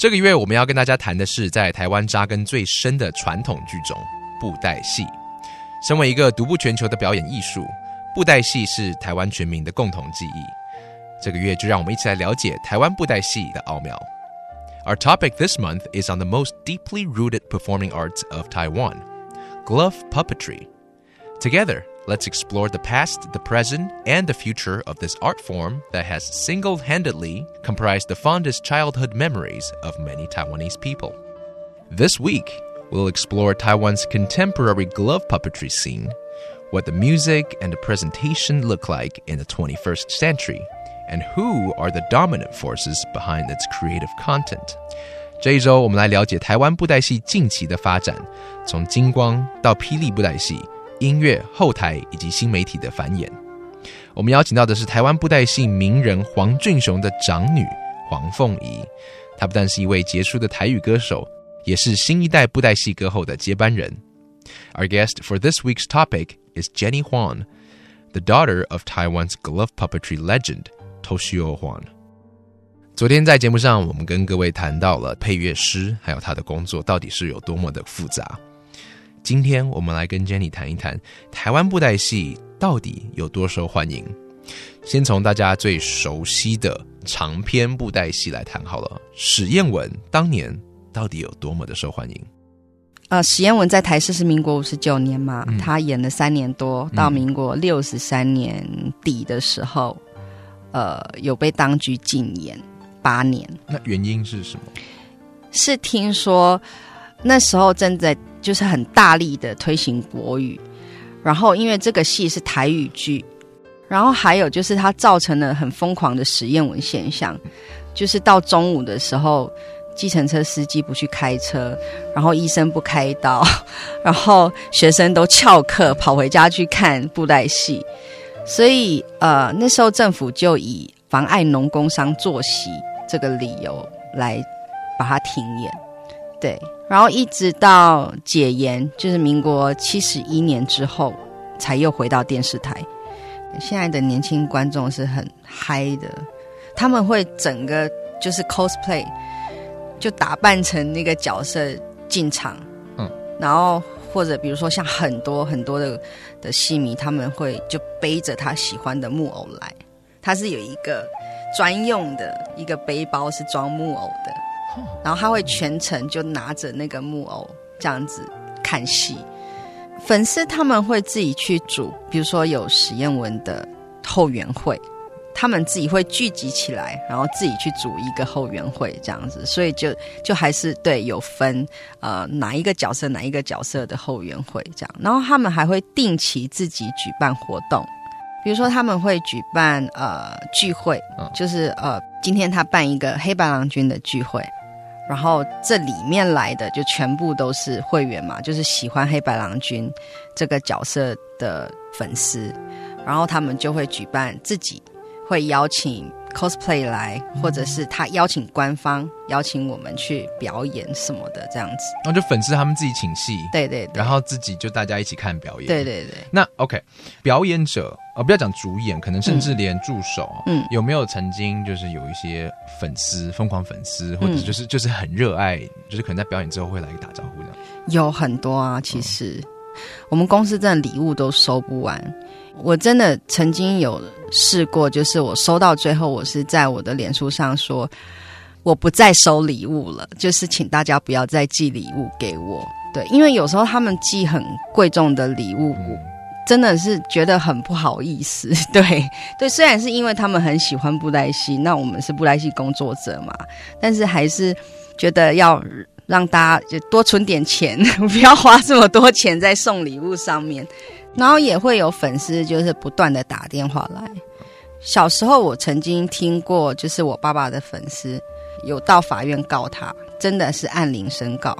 这个月我们要跟大家谈的是在台湾扎根最深的传统剧种——布袋戏。身为一个独步全球的表演艺术，布袋戏是台湾全民的共同记忆。这个月就让我们一起来了解台湾布袋戏的奥妙。Our topic this month is on the most deeply rooted performing arts of Taiwan, glove puppetry. Together, let's explore the past, the present, and the future of this art form that has single handedly comprised the fondest childhood memories of many Taiwanese people. This week, we'll explore Taiwan's contemporary glove puppetry scene, what the music and the presentation look like in the 21st century, and who are the dominant forces behind its creative content. 这一周，我们来了解台湾布袋戏近期的发展，从金光到霹雳布袋戏。 音乐、后台以及新媒体的繁衍。我们邀请到的是台湾布袋戏名人黄俊雄的长女黄凤仪，她不但是一位杰出的台语歌手，也是新一代布袋戏歌后的接班人。Our guest for this week's topic is Jenny Huang, the daughter of Taiwan's glove puppetry legend Toshio Huang. 昨天在节目上，我们跟各位谈到了配乐师，还有他的工作到底是有多么的复杂。今天我们来跟 Jenny 谈一谈台湾布袋戏到底有多受欢迎。先从大家最熟悉的长篇布袋戏来谈好了。史艳文当年到底有多么的受欢迎？呃，史艳文在台视是民国五十九年嘛，他演了三年多，到民国六十三年底的时候，呃，有被当局禁演八年。那原因是什么？是听说那时候正在。就是很大力的推行国语，然后因为这个戏是台语剧，然后还有就是它造成了很疯狂的实验文现象，就是到中午的时候，计程车司机不去开车，然后医生不开刀，然后学生都翘课跑回家去看布袋戏，所以呃那时候政府就以妨碍农工商作息这个理由来把它停演，对。然后一直到解严，就是民国七十一年之后，才又回到电视台。现在的年轻观众是很嗨的，他们会整个就是 cosplay，就打扮成那个角色进场。嗯，然后或者比如说像很多很多的的戏迷，他们会就背着他喜欢的木偶来，他是有一个专用的一个背包是装木偶的。然后他会全程就拿着那个木偶这样子看戏，粉丝他们会自己去组，比如说有实验文的后援会，他们自己会聚集起来，然后自己去组一个后援会这样子，所以就就还是对有分呃哪一个角色哪一个角色的后援会这样，然后他们还会定期自己举办活动，比如说他们会举办呃聚会，就是呃今天他办一个黑白郎君的聚会。然后这里面来的就全部都是会员嘛，就是喜欢黑白郎君这个角色的粉丝，然后他们就会举办自己会邀请 cosplay 来，或者是他邀请官方邀请我们去表演什么的这样子。然后就粉丝他们自己请戏，对对，然后自己就大家一起看表演，对对对。那 OK，表演者。呃，不要讲主演，可能甚至连助手，嗯，有没有曾经就是有一些粉丝疯狂粉丝，或者就是就是很热爱，就是可能在表演之后会来打招呼的？有很多啊，其实我们公司真的礼物都收不完。我真的曾经有试过，就是我收到最后，我是在我的脸书上说，我不再收礼物了，就是请大家不要再寄礼物给我。对，因为有时候他们寄很贵重的礼物。真的是觉得很不好意思，对对，虽然是因为他们很喜欢布袋戏，那我们是布袋戏工作者嘛，但是还是觉得要让大家就多存点钱，不要花这么多钱在送礼物上面。然后也会有粉丝就是不断的打电话来。小时候我曾经听过，就是我爸爸的粉丝有到法院告他，真的是按铃申告，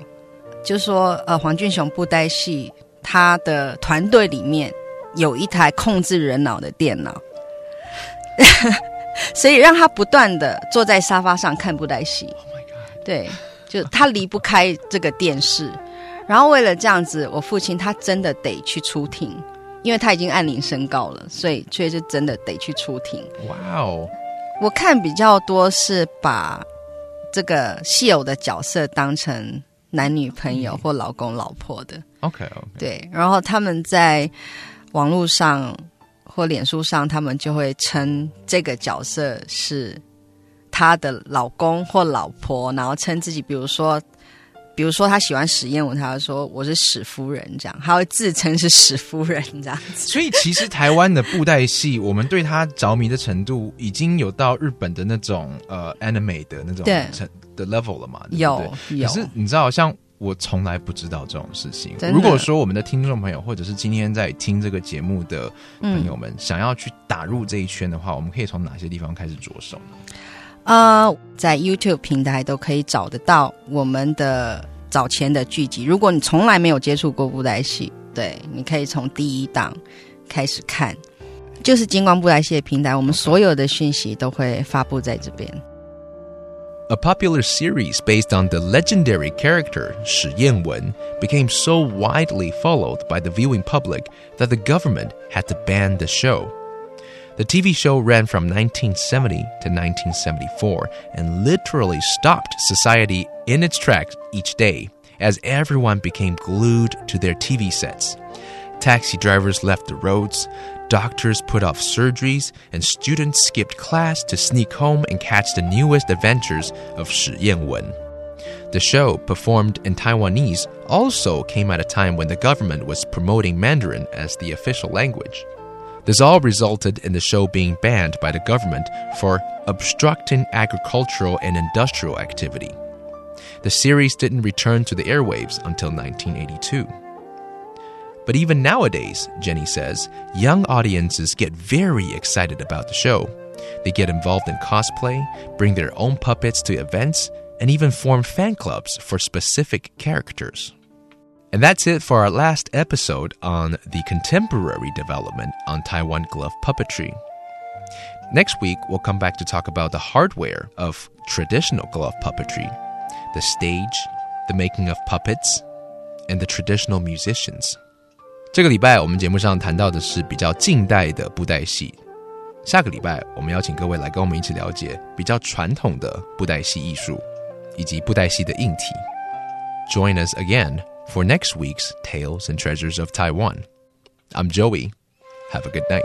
就说呃黄俊雄布袋戏他的团队里面有一台控制人脑的电脑，所以让他不断的坐在沙发上看布袋戏。对，就他离不开这个电视。然后为了这样子，我父亲他真的得去出庭，因为他已经按铃申告了，所以确实真的得去出庭。哇哦！我看比较多是把这个戏偶的角色当成男女朋友或老公老婆的。OK OK，对，然后他们在网络上或脸书上，他们就会称这个角色是他的老公或老婆，然后称自己，比如说。比如说他喜欢史艳文，他会说我是史夫人，这样他会自称是史夫人这样子。所以其实台湾的布袋戏，我们对它着迷的程度，已经有到日本的那种呃 anime 的那种对程的 level 了嘛？对不有有可是你知道，像我从来不知道这种事情。如果说我们的听众朋友，或者是今天在听这个节目的朋友们，想要去打入这一圈的话，我们可以从哪些地方开始着手呢？呃，在 YouTube 平台都可以找得到我们的早前的剧集。如果你从来没有接触过布袋戏，对，你可以从第一档开始看，就是金光布袋戏的平台，我们所有的讯息都会发布在这边。 A popular series based on the legendary character Shi Yanwen became so widely followed by the viewing public that the government had to ban the show. The TV show ran from 1970 to 1974 and literally stopped society in its tracks each day as everyone became glued to their TV sets. Taxi drivers left the roads, doctors put off surgeries, and students skipped class to sneak home and catch the newest adventures of Shi Yanwen. The show, performed in Taiwanese, also came at a time when the government was promoting Mandarin as the official language. This all resulted in the show being banned by the government for obstructing agricultural and industrial activity. The series didn't return to the airwaves until 1982. But even nowadays, Jenny says, young audiences get very excited about the show. They get involved in cosplay, bring their own puppets to events, and even form fan clubs for specific characters. And that's it for our last episode on the contemporary development on Taiwan glove puppetry. Next week, we'll come back to talk about the hardware of traditional glove puppetry, the stage, the making of puppets, and the traditional musicians. 这个礼拜我们节目上谈到的是比较近代的布袋戏，下个礼拜我们邀请各位来跟我们一起了解比较传统的布袋戏艺术以及布袋戏的硬体。Join us again for next week's Tales and Treasures of Taiwan. I'm Joey. Have a good night.